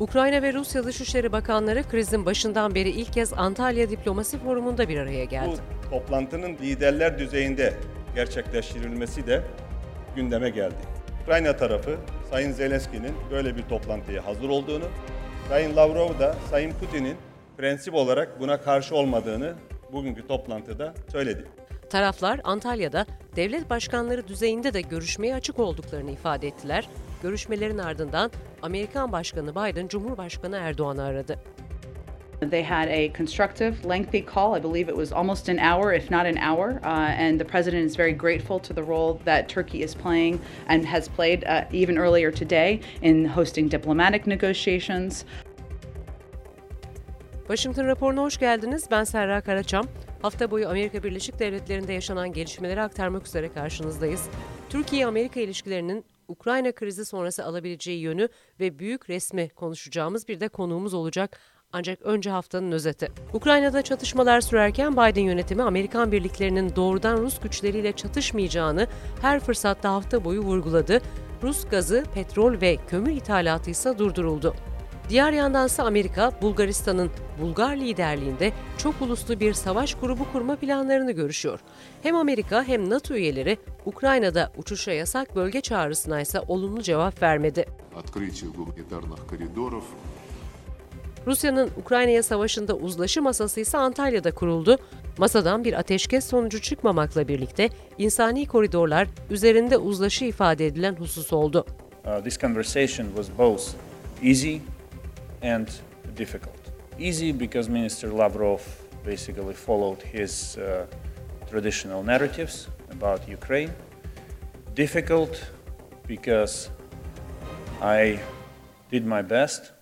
Ukrayna ve Rusya Dışişleri Bakanları krizin başından beri ilk kez Antalya Diplomasi Forumu'nda bir araya geldi. Bu toplantının liderler düzeyinde gerçekleştirilmesi de gündeme geldi. Ukrayna tarafı Sayın Zelenski'nin böyle bir toplantıya hazır olduğunu, Sayın Lavrov da Sayın Putin'in prensip olarak buna karşı olmadığını bugünkü toplantıda söyledi. Taraflar Antalya'da devlet başkanları düzeyinde de görüşmeye açık olduklarını ifade ettiler. Görüşmelerin ardından Amerikan Başkanı Biden Cumhurbaşkanı Erdoğan'ı aradı. They had a constructive, lengthy call. I believe it was almost an hour, if not an hour. Uh, and the president is very grateful to the role that Turkey is playing and has played uh, even earlier today in hosting diplomatic negotiations. Washington raporuna hoş geldiniz. Ben Serra Karaçam. Hafta boyu Amerika Birleşik Devletleri'nde yaşanan gelişmeleri aktarmak üzere karşınızdayız. Türkiye-Amerika ilişkilerinin Ukrayna krizi sonrası alabileceği yönü ve büyük resmi konuşacağımız bir de konuğumuz olacak. Ancak önce haftanın özeti. Ukrayna'da çatışmalar sürerken Biden yönetimi Amerikan birliklerinin doğrudan Rus güçleriyle çatışmayacağını her fırsatta hafta boyu vurguladı. Rus gazı, petrol ve kömür ithalatı ise durduruldu. Diğer yandan ise Amerika, Bulgaristan'ın Bulgar liderliğinde çok uluslu bir savaş grubu kurma planlarını görüşüyor. Hem Amerika hem NATO üyeleri Ukrayna'da uçuşa yasak bölge çağrısına ise olumlu cevap vermedi. Rusya'nın Ukrayna'ya savaşında uzlaşı masası ise Antalya'da kuruldu. Masadan bir ateşkes sonucu çıkmamakla birlikte insani koridorlar üzerinde uzlaşı ifade edilen husus oldu. Uh, this conversation was both easy and difficult. Easy because Minister Lavrov basically followed his uh, traditional narratives about Ukraine. Difficult because I did my best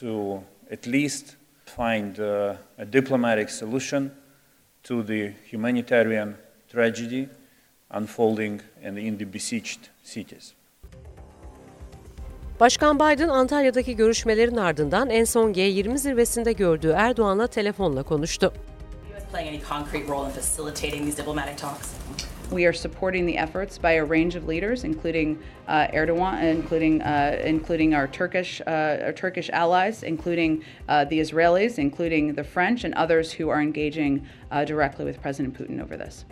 to at least find uh, a diplomatic solution to the humanitarian tragedy unfolding in the besieged cities. Başkan Biden Antalya'daki görüşmelerin ardından en son G20 zirvesinde gördüğü Erdoğan'la telefonla konuştu. We are supporting the efforts by a range of leaders, including uh, Erdogan, including uh, including our Turkish uh, our Turkish allies, including uh, the Israelis, including the French, and others who are engaging uh, directly with President Putin over this.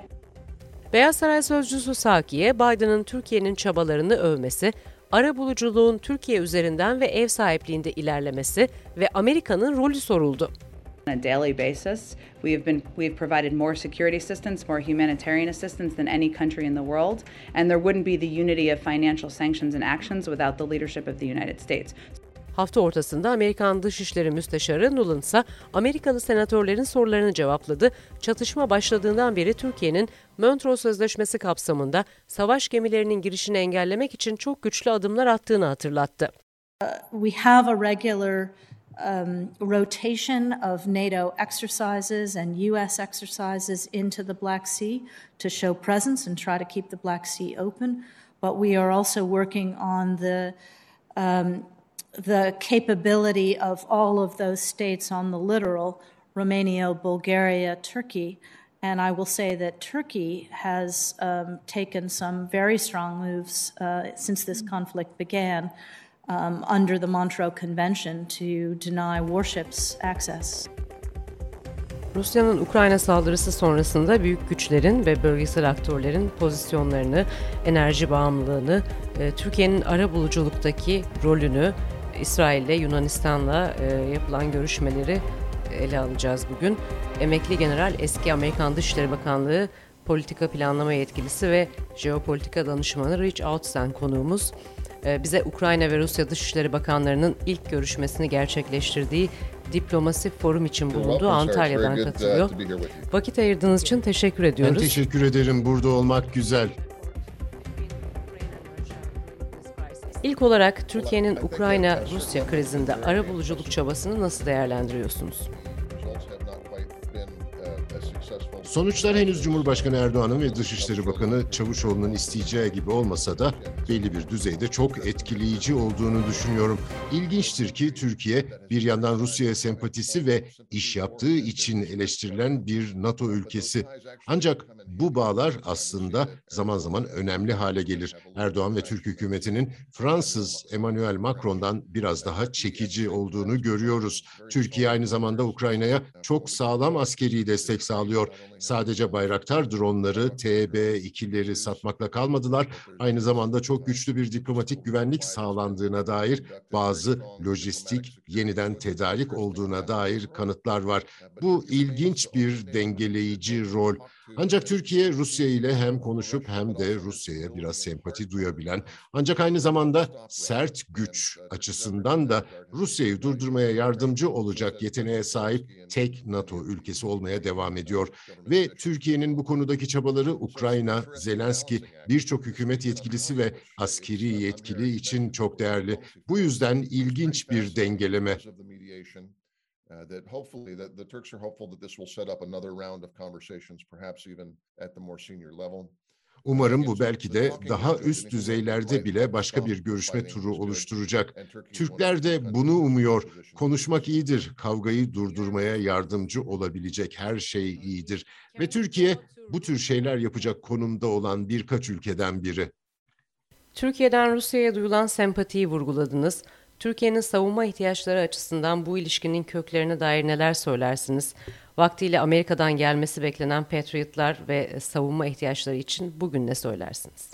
Beyaz Saray sözcüsü Saki'ye Biden'ın Türkiye'nin çabalarını övmesi, ara buluculuğun Türkiye üzerinden ve ev sahipliğinde ilerlemesi ve Amerika'nın rolü soruldu. On a daily basis, we have been we have provided more security assistance, more humanitarian assistance than any country in the world, and there wouldn't be the unity of financial sanctions and actions without the leadership of the United States. Hafta ortasında Amerikan Dışişleri Müsteşarı Nuland ise Amerikalı senatörlerin sorularını cevapladı. Çatışma başladığından beri Türkiye'nin Montreux Sözleşmesi kapsamında savaş gemilerinin girişini engellemek için çok güçlü adımlar attığını hatırlattı. Uh, we have a regular um, rotation of NATO exercises and U.S. exercises into the Black Sea to show presence and try to keep the Black Sea open. But we are also working on the um, the capability of all of those states on the littoral Romania, Bulgaria, Turkey. And I will say that Turkey has um, taken some very strong moves uh, since this conflict began um, under the Montreux Convention to deny warships access. Rusya'nın Ukrayna saldırısı sonrasında büyük güçlerin ve bölgesel aktörlerin pozisyonlarını, enerji bağımlılığını, Türkiye'nin ara buluculuktaki rolünü İsrail ile Yunanistan'la e, yapılan görüşmeleri ele alacağız bugün. Emekli General eski Amerikan Dışişleri Bakanlığı politika planlama yetkilisi ve jeopolitika danışmanı Rich Outsen konuğumuz. E, bize Ukrayna ve Rusya Dışişleri Bakanlarının ilk görüşmesini gerçekleştirdiği diplomasi forum için bulunduğu Antalya'dan uh, katılıyor. Vakit ayırdığınız için teşekkür ediyoruz. Ben teşekkür ederim. Burada olmak güzel. İlk olarak Türkiye'nin Ukrayna-Rusya krizinde ara buluculuk çabasını nasıl değerlendiriyorsunuz? Sonuçlar henüz Cumhurbaşkanı Erdoğan'ın ve Dışişleri Bakanı Çavuşoğlu'nun isteyeceği gibi olmasa da belli bir düzeyde çok etkileyici olduğunu düşünüyorum. İlginçtir ki Türkiye bir yandan Rusya'ya sempatisi ve iş yaptığı için eleştirilen bir NATO ülkesi. Ancak bu bağlar aslında zaman zaman önemli hale gelir. Erdoğan ve Türk hükümetinin Fransız Emmanuel Macron'dan biraz daha çekici olduğunu görüyoruz. Türkiye aynı zamanda Ukrayna'ya çok sağlam askeri destek sağlıyor. Sadece Bayraktar dronları, TB2'leri satmakla kalmadılar. Aynı zamanda çok güçlü bir diplomatik güvenlik sağlandığına dair bazı lojistik yeniden tedarik olduğuna dair kanıtlar var. Bu ilginç bir dengeleyici rol. Ancak Türkiye Rusya ile hem konuşup hem de Rusya'ya biraz sempati duyabilen ancak aynı zamanda sert güç açısından da Rusya'yı durdurmaya yardımcı olacak yeteneğe sahip tek NATO ülkesi olmaya devam ediyor. Ve Türkiye'nin bu konudaki çabaları Ukrayna, Zelenski, birçok hükümet yetkilisi ve askeri yetkili için çok değerli. Bu yüzden ilginç bir dengeleme. Uh, that hopefully that the Turks are hopeful that this will set up another round of conversations, perhaps even at the more senior level. Umarım bu belki de daha üst düzeylerde bile başka bir görüşme turu oluşturacak. Türkler de bunu umuyor. Konuşmak iyidir, kavgayı durdurmaya yardımcı olabilecek her şey iyidir. Ve Türkiye bu tür şeyler yapacak konumda olan birkaç ülkeden biri. Türkiye'den Rusya'ya duyulan sempatiyi vurguladınız. Türkiye'nin savunma ihtiyaçları açısından bu ilişkinin köklerine dair neler söylersiniz? Vaktiyle Amerika'dan gelmesi beklenen Patriot'lar ve savunma ihtiyaçları için bugün ne söylersiniz?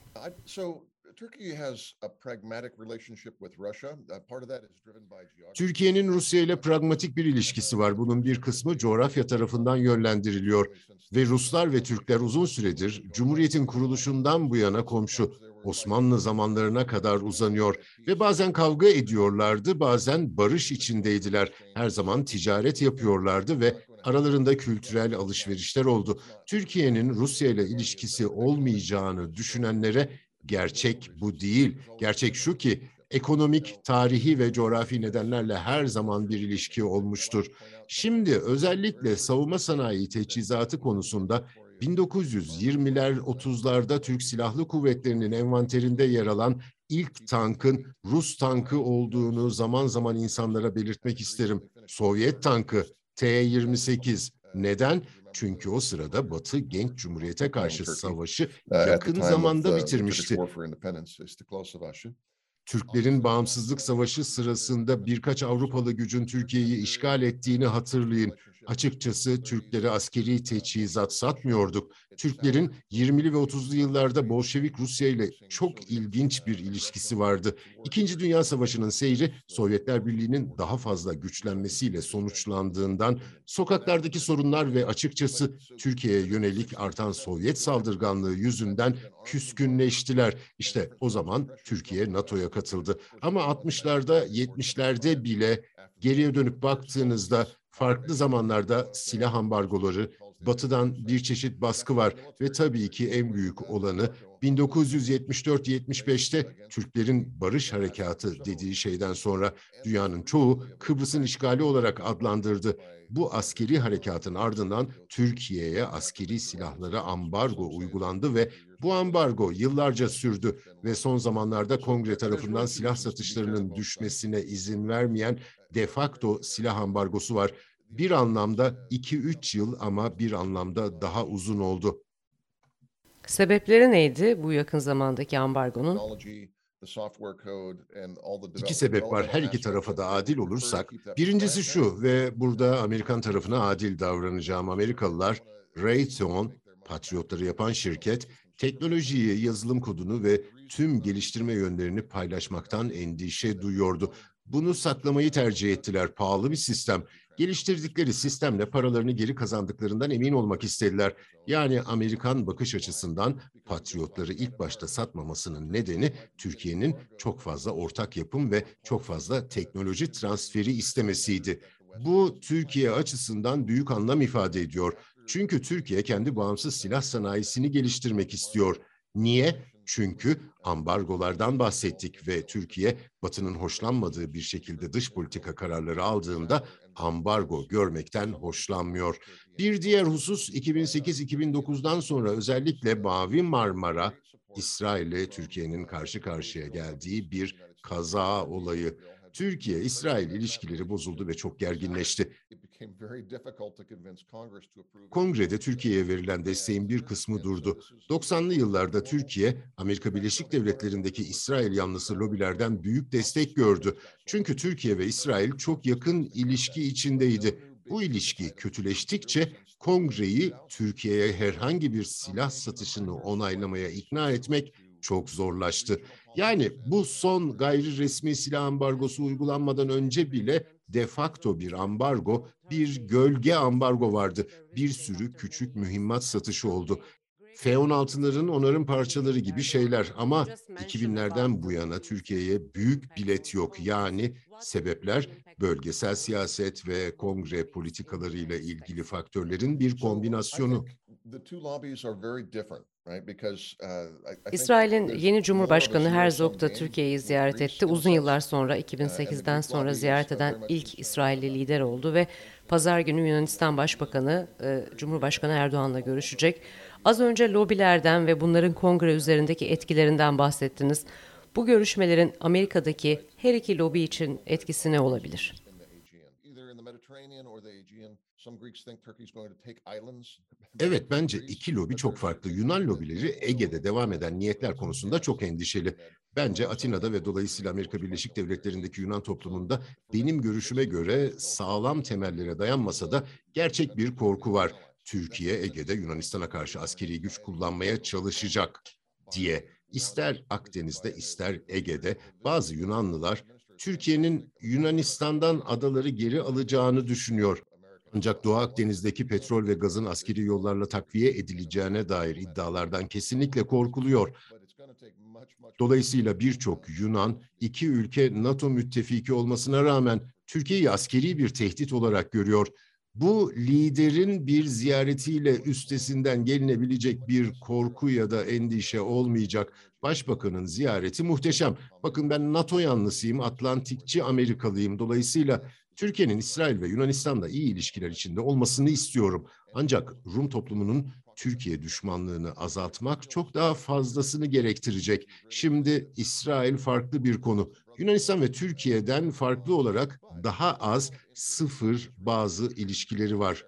Türkiye'nin Rusya ile pragmatik bir ilişkisi var. Bunun bir kısmı coğrafya tarafından yönlendiriliyor. Ve Ruslar ve Türkler uzun süredir Cumhuriyet'in kuruluşundan bu yana komşu. Osmanlı zamanlarına kadar uzanıyor ve bazen kavga ediyorlardı, bazen barış içindeydiler. Her zaman ticaret yapıyorlardı ve aralarında kültürel alışverişler oldu. Türkiye'nin Rusya ile ilişkisi olmayacağını düşünenlere gerçek bu değil. Gerçek şu ki ekonomik, tarihi ve coğrafi nedenlerle her zaman bir ilişki olmuştur. Şimdi özellikle savunma sanayi teçhizatı konusunda 1920'ler 30'larda Türk Silahlı Kuvvetleri'nin envanterinde yer alan ilk tankın Rus tankı olduğunu zaman zaman insanlara belirtmek isterim. Sovyet tankı T-28. Neden? Çünkü o sırada Batı Genç Cumhuriyete karşı savaşı yakın zamanda bitirmişti. Türklerin bağımsızlık savaşı sırasında birkaç Avrupalı gücün Türkiye'yi işgal ettiğini hatırlayın. Açıkçası Türklere askeri teçhizat satmıyorduk. Türklerin 20'li ve 30'lu yıllarda Bolşevik Rusya ile çok ilginç bir ilişkisi vardı. İkinci Dünya Savaşı'nın seyri Sovyetler Birliği'nin daha fazla güçlenmesiyle sonuçlandığından sokaklardaki sorunlar ve açıkçası Türkiye'ye yönelik artan Sovyet saldırganlığı yüzünden küskünleştiler. İşte o zaman Türkiye NATO'ya katıldı. Ama 60'larda 70'lerde bile geriye dönüp baktığınızda farklı zamanlarda silah ambargoları, batıdan bir çeşit baskı var ve tabii ki en büyük olanı 1974-75'te Türklerin barış harekatı dediği şeyden sonra dünyanın çoğu Kıbrıs'ın işgali olarak adlandırdı. Bu askeri harekatın ardından Türkiye'ye askeri silahlara ambargo uygulandı ve bu ambargo yıllarca sürdü ve son zamanlarda kongre tarafından silah satışlarının düşmesine izin vermeyen de facto silah ambargosu var. Bir anlamda 2-3 yıl ama bir anlamda daha uzun oldu. Sebepleri neydi bu yakın zamandaki ambargonun? İki sebep var. Her iki tarafa da adil olursak. Birincisi şu ve burada Amerikan tarafına adil davranacağım. Amerikalılar Raytheon, Patriotları yapan şirket, teknolojiyi, yazılım kodunu ve tüm geliştirme yönlerini paylaşmaktan endişe duyuyordu. Bunu saklamayı tercih ettiler. Pahalı bir sistem. Geliştirdikleri sistemle paralarını geri kazandıklarından emin olmak istediler. Yani Amerikan bakış açısından patriotları ilk başta satmamasının nedeni Türkiye'nin çok fazla ortak yapım ve çok fazla teknoloji transferi istemesiydi. Bu Türkiye açısından büyük anlam ifade ediyor. Çünkü Türkiye kendi bağımsız silah sanayisini geliştirmek istiyor. Niye? Çünkü ambargolardan bahsettik ve Türkiye Batı'nın hoşlanmadığı bir şekilde dış politika kararları aldığında ambargo görmekten hoşlanmıyor. Bir diğer husus 2008-2009'dan sonra özellikle Mavi Marmara, İsrail ile Türkiye'nin karşı karşıya geldiği bir kaza olayı. Türkiye-İsrail ilişkileri bozuldu ve çok gerginleşti. Kongrede Türkiye'ye verilen desteğin bir kısmı durdu. 90'lı yıllarda Türkiye, Amerika Birleşik Devletleri'ndeki İsrail yanlısı lobilerden büyük destek gördü. Çünkü Türkiye ve İsrail çok yakın ilişki içindeydi. Bu ilişki kötüleştikçe Kongre'yi Türkiye'ye herhangi bir silah satışını onaylamaya ikna etmek çok zorlaştı. Yani bu son gayri resmi silah ambargosu uygulanmadan önce bile de facto bir ambargo, bir gölge ambargo vardı. Bir sürü küçük mühimmat satışı oldu. F-16'ların onarım parçaları gibi şeyler ama 2000'lerden bu yana Türkiye'ye büyük bilet yok. Yani sebepler bölgesel siyaset ve kongre politikalarıyla ilgili faktörlerin bir kombinasyonu. İsrail'in yeni Cumhurbaşkanı Herzog da Türkiye'yi ziyaret etti. Uzun yıllar sonra 2008'den sonra ziyaret eden ilk İsrailli lider oldu ve pazar günü Yunanistan Başbakanı e, Cumhurbaşkanı Erdoğan'la görüşecek. Az önce lobilerden ve bunların kongre üzerindeki etkilerinden bahsettiniz. Bu görüşmelerin Amerika'daki her iki lobi için etkisi ne olabilir? Evet bence iki lobi çok farklı. Yunan lobileri Ege'de devam eden niyetler konusunda çok endişeli. Bence Atina'da ve dolayısıyla Amerika Birleşik Devletleri'ndeki Yunan toplumunda benim görüşüme göre sağlam temellere dayanmasa da gerçek bir korku var. Türkiye Ege'de Yunanistan'a karşı askeri güç kullanmaya çalışacak diye. İster Akdeniz'de ister Ege'de bazı Yunanlılar Türkiye'nin Yunanistan'dan adaları geri alacağını düşünüyor. Ancak Doğu Akdeniz'deki petrol ve gazın askeri yollarla takviye edileceğine dair iddialardan kesinlikle korkuluyor. Dolayısıyla birçok Yunan iki ülke NATO müttefiki olmasına rağmen Türkiye'yi askeri bir tehdit olarak görüyor. Bu liderin bir ziyaretiyle üstesinden gelinebilecek bir korku ya da endişe olmayacak. Başbakanın ziyareti muhteşem. Bakın ben NATO yanlısıyım, Atlantikçi Amerikalıyım. Dolayısıyla Türkiye'nin İsrail ve Yunanistan'la iyi ilişkiler içinde olmasını istiyorum. Ancak Rum toplumunun Türkiye düşmanlığını azaltmak çok daha fazlasını gerektirecek. Şimdi İsrail farklı bir konu. Yunanistan ve Türkiye'den farklı olarak daha az sıfır bazı ilişkileri var.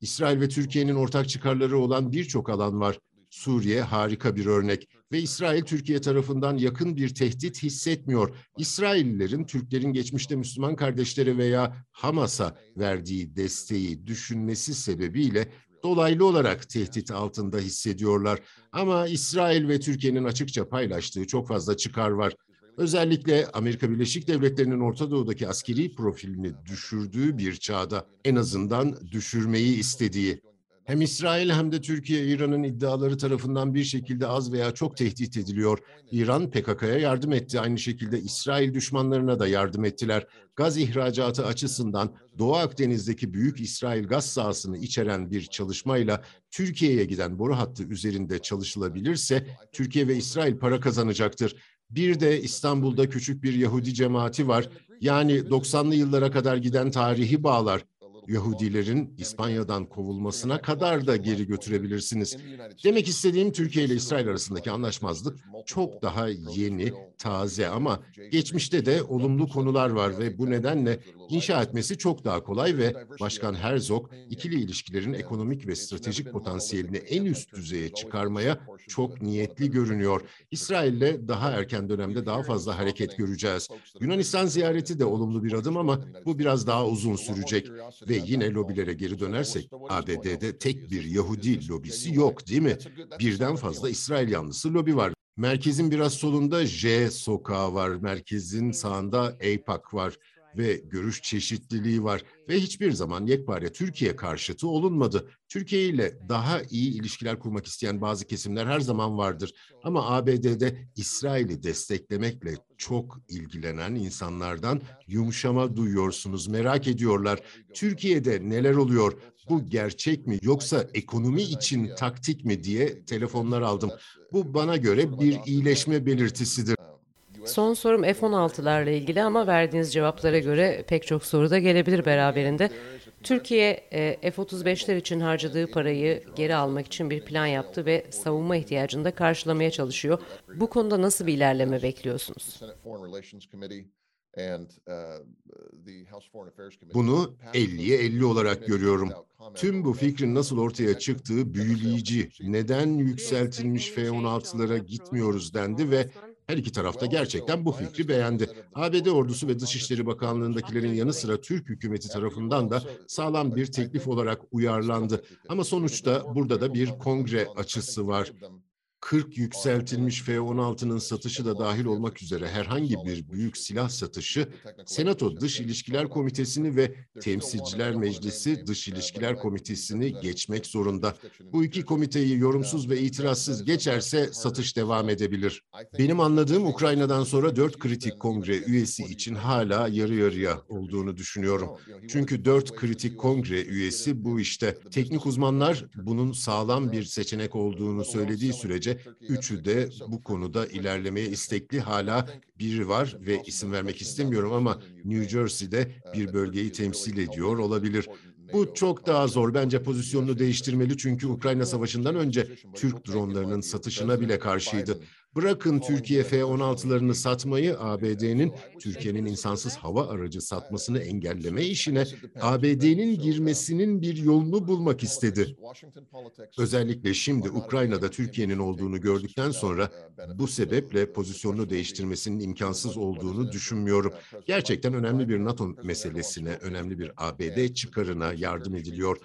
İsrail ve Türkiye'nin ortak çıkarları olan birçok alan var. Suriye harika bir örnek ve İsrail Türkiye tarafından yakın bir tehdit hissetmiyor. İsraillilerin Türklerin geçmişte Müslüman kardeşleri veya Hamas'a verdiği desteği düşünmesi sebebiyle dolaylı olarak tehdit altında hissediyorlar. Ama İsrail ve Türkiye'nin açıkça paylaştığı çok fazla çıkar var. Özellikle Amerika Birleşik Devletleri'nin Orta Doğu'daki askeri profilini düşürdüğü bir çağda en azından düşürmeyi istediği. Hem İsrail hem de Türkiye İran'ın iddiaları tarafından bir şekilde az veya çok tehdit ediliyor. İran PKK'ya yardım etti. Aynı şekilde İsrail düşmanlarına da yardım ettiler. Gaz ihracatı açısından Doğu Akdeniz'deki büyük İsrail gaz sahasını içeren bir çalışmayla Türkiye'ye giden boru hattı üzerinde çalışılabilirse Türkiye ve İsrail para kazanacaktır. Bir de İstanbul'da küçük bir Yahudi cemaati var. Yani 90'lı yıllara kadar giden tarihi bağlar. Yahudilerin İspanya'dan kovulmasına kadar da geri götürebilirsiniz. Demek istediğim Türkiye ile İsrail arasındaki anlaşmazlık çok daha yeni, taze ama geçmişte de olumlu konular var ve bu nedenle inşa etmesi çok daha kolay ve Başkan Herzog ikili ilişkilerin ekonomik ve stratejik potansiyelini en üst düzeye çıkarmaya çok niyetli görünüyor. İsrail'le daha erken dönemde daha fazla hareket göreceğiz. Yunanistan ziyareti de olumlu bir adım ama bu biraz daha uzun sürecek ve yine lobilere geri dönersek ABD'de tek bir Yahudi lobisi yok değil mi? Birden fazla İsrail yanlısı lobi var. Merkezin biraz solunda J sokağı var. Merkezin sağında AIPAC var. Ve görüş çeşitliliği var ve hiçbir zaman yekpare Türkiye karşıtı olunmadı. Türkiye ile daha iyi ilişkiler kurmak isteyen bazı kesimler her zaman vardır. Ama ABD'de İsrail'i desteklemekle çok ilgilenen insanlardan yumuşama duyuyorsunuz, merak ediyorlar. Türkiye'de neler oluyor? Bu gerçek mi yoksa ekonomi için taktik mi diye telefonlar aldım. Bu bana göre bir iyileşme belirtisidir. Son sorum F-16'larla ilgili ama verdiğiniz cevaplara göre pek çok soru da gelebilir beraberinde. Türkiye e, F-35'ler için harcadığı parayı geri almak için bir plan yaptı ve savunma ihtiyacını da karşılamaya çalışıyor. Bu konuda nasıl bir ilerleme bekliyorsunuz? Bunu 50'ye 50 olarak görüyorum. Tüm bu fikrin nasıl ortaya çıktığı büyüleyici. Neden yükseltilmiş F-16'lara gitmiyoruz dendi ve her iki tarafta gerçekten bu fikri beğendi. ABD ordusu ve Dışişleri Bakanlığı'ndakilerin yanı sıra Türk hükümeti tarafından da sağlam bir teklif olarak uyarlandı. Ama sonuçta burada da bir kongre açısı var. 40 yükseltilmiş F-16'nın satışı da dahil olmak üzere herhangi bir büyük silah satışı Senato Dış İlişkiler Komitesi'ni ve Temsilciler Meclisi Dış İlişkiler Komitesi'ni geçmek zorunda. Bu iki komiteyi yorumsuz ve itirazsız geçerse satış devam edebilir. Benim anladığım Ukrayna'dan sonra dört kritik kongre üyesi için hala yarı yarıya olduğunu düşünüyorum. Çünkü dört kritik kongre üyesi bu işte. Teknik uzmanlar bunun sağlam bir seçenek olduğunu söylediği sürece üçü de bu konuda ilerlemeye istekli. Hala biri var ve isim vermek istemiyorum ama New Jersey'de bir bölgeyi temsil ediyor olabilir. Bu çok daha zor. Bence pozisyonunu değiştirmeli çünkü Ukrayna Savaşı'ndan önce Türk dronlarının satışına bile karşıydı. Bırakın Türkiye F-16'larını satmayı, ABD'nin Türkiye'nin insansız hava aracı satmasını engelleme işine ABD'nin girmesinin bir yolunu bulmak istedi. Özellikle şimdi Ukrayna'da Türkiye'nin olduğunu gördükten sonra bu sebeple pozisyonunu değiştirmesinin imkansız olduğunu düşünmüyorum. Gerçekten önemli bir NATO meselesine, önemli bir ABD çıkarına yardım ediliyor.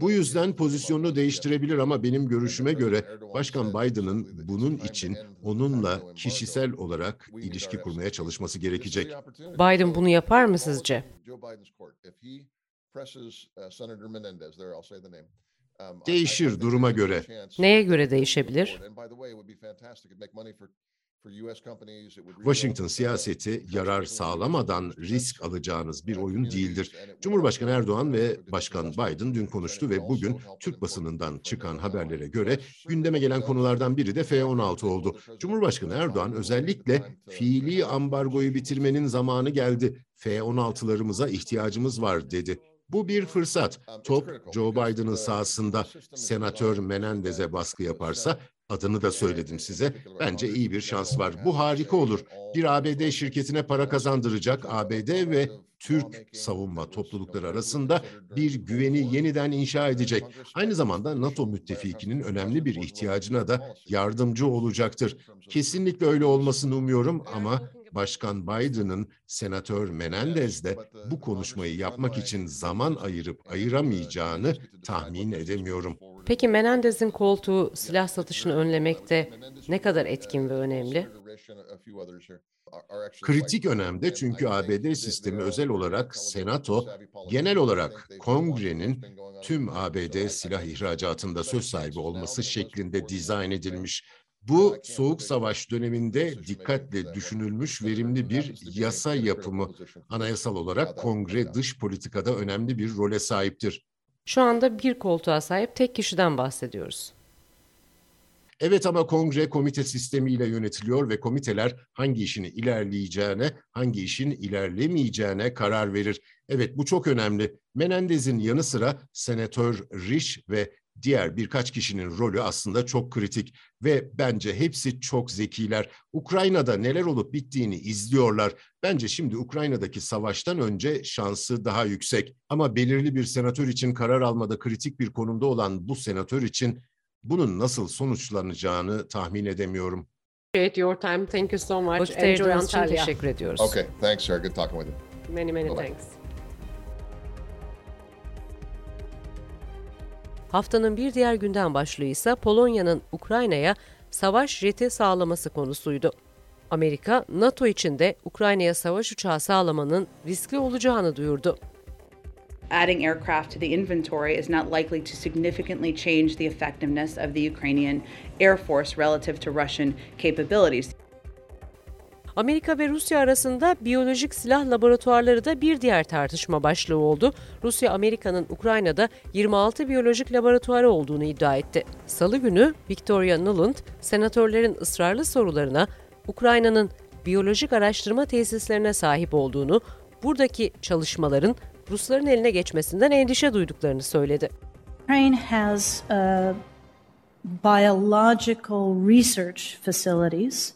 Bu yüzden pozisyonunu değiştirebilir ama benim görüşüme göre Başkan Biden'ın bunun için onunla kişisel olarak ilişki kurmaya çalışması gerekecek. Biden bunu yapar mı sizce? Değişir duruma göre. Neye göre değişebilir? Washington siyaseti yarar sağlamadan risk alacağınız bir oyun değildir. Cumhurbaşkanı Erdoğan ve Başkan Biden dün konuştu ve bugün Türk basınından çıkan haberlere göre gündeme gelen konulardan biri de F-16 oldu. Cumhurbaşkanı Erdoğan özellikle fiili ambargoyu bitirmenin zamanı geldi. F-16'larımıza ihtiyacımız var dedi. Bu bir fırsat. Top Joe Biden'ın sahasında senatör Menendez'e baskı yaparsa adını da söyledim size. Bence iyi bir şans var. Bu harika olur. Bir ABD şirketine para kazandıracak ABD ve Türk savunma toplulukları arasında bir güveni yeniden inşa edecek. Aynı zamanda NATO müttefikinin önemli bir ihtiyacına da yardımcı olacaktır. Kesinlikle öyle olmasını umuyorum ama Başkan Biden'ın Senatör Menendez'de bu konuşmayı yapmak için zaman ayırıp ayıramayacağını tahmin edemiyorum. Peki Menendez'in koltuğu silah satışını önlemekte ne kadar etkin ve önemli? Kritik önemde çünkü ABD sistemi özel olarak Senato, genel olarak Kongre'nin tüm ABD silah ihracatında söz sahibi olması şeklinde dizayn edilmiş. Bu Soğuk Savaş döneminde dikkatle düşünülmüş verimli bir yasa yapımı. Anayasal olarak Kongre dış politikada önemli bir role sahiptir. Şu anda bir koltuğa sahip tek kişiden bahsediyoruz. Evet ama kongre komite sistemiyle yönetiliyor ve komiteler hangi işin ilerleyeceğine, hangi işin ilerlemeyeceğine karar verir. Evet bu çok önemli. Menendez'in yanı sıra Senatör Rich ve diğer birkaç kişinin rolü aslında çok kritik ve bence hepsi çok zekiler. Ukrayna'da neler olup bittiğini izliyorlar. Bence şimdi Ukrayna'daki savaştan önce şansı daha yüksek. Ama belirli bir senatör için karar almada kritik bir konumda olan bu senatör için bunun nasıl sonuçlanacağını tahmin edemiyorum. Appreciate your time. Thank you so much. Vakit Enjoy Antalya. teşekkür ediyoruz. Okay, thanks, sir. Good talking with you. Many many Bye-bye. thanks. Haftanın bir diğer gündem başlığı ise Polonya'nın Ukrayna'ya savaş jeti sağlaması konusuydu. Amerika, NATO içinde Ukrayna'ya savaş uçağı sağlamanın riskli olacağını duyurdu. Adding aircraft to the inventory is not likely to significantly change the effectiveness of the Ukrainian Air Force relative to Russian capabilities. Amerika ve Rusya arasında biyolojik silah laboratuvarları da bir diğer tartışma başlığı oldu. Rusya, Amerika'nın Ukrayna'da 26 biyolojik laboratuvarı olduğunu iddia etti. Salı günü Victoria Nuland, senatörlerin ısrarlı sorularına Ukrayna'nın biyolojik araştırma tesislerine sahip olduğunu, buradaki çalışmaların Rusların eline geçmesinden endişe duyduklarını söyledi. Ukraine has uh, biological research facilities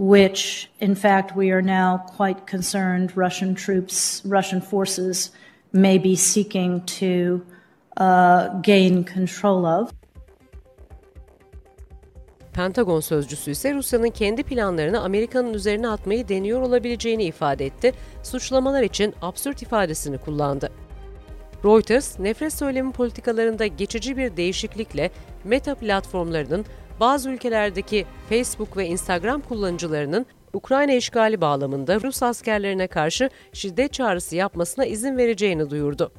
which, in fact, we are now quite concerned Russian troops, Russian forces may be seeking to uh, gain control of. Pentagon sözcüsü ise Rusya'nın kendi planlarını Amerika'nın üzerine atmayı deniyor olabileceğini ifade etti. Suçlamalar için absürt ifadesini kullandı. Reuters, nefret söylemi politikalarında geçici bir değişiklikle Meta platformlarının bazı ülkelerdeki Facebook ve Instagram kullanıcılarının Ukrayna işgali bağlamında Rus askerlerine karşı şiddet çağrısı yapmasına izin vereceğini duyurdu.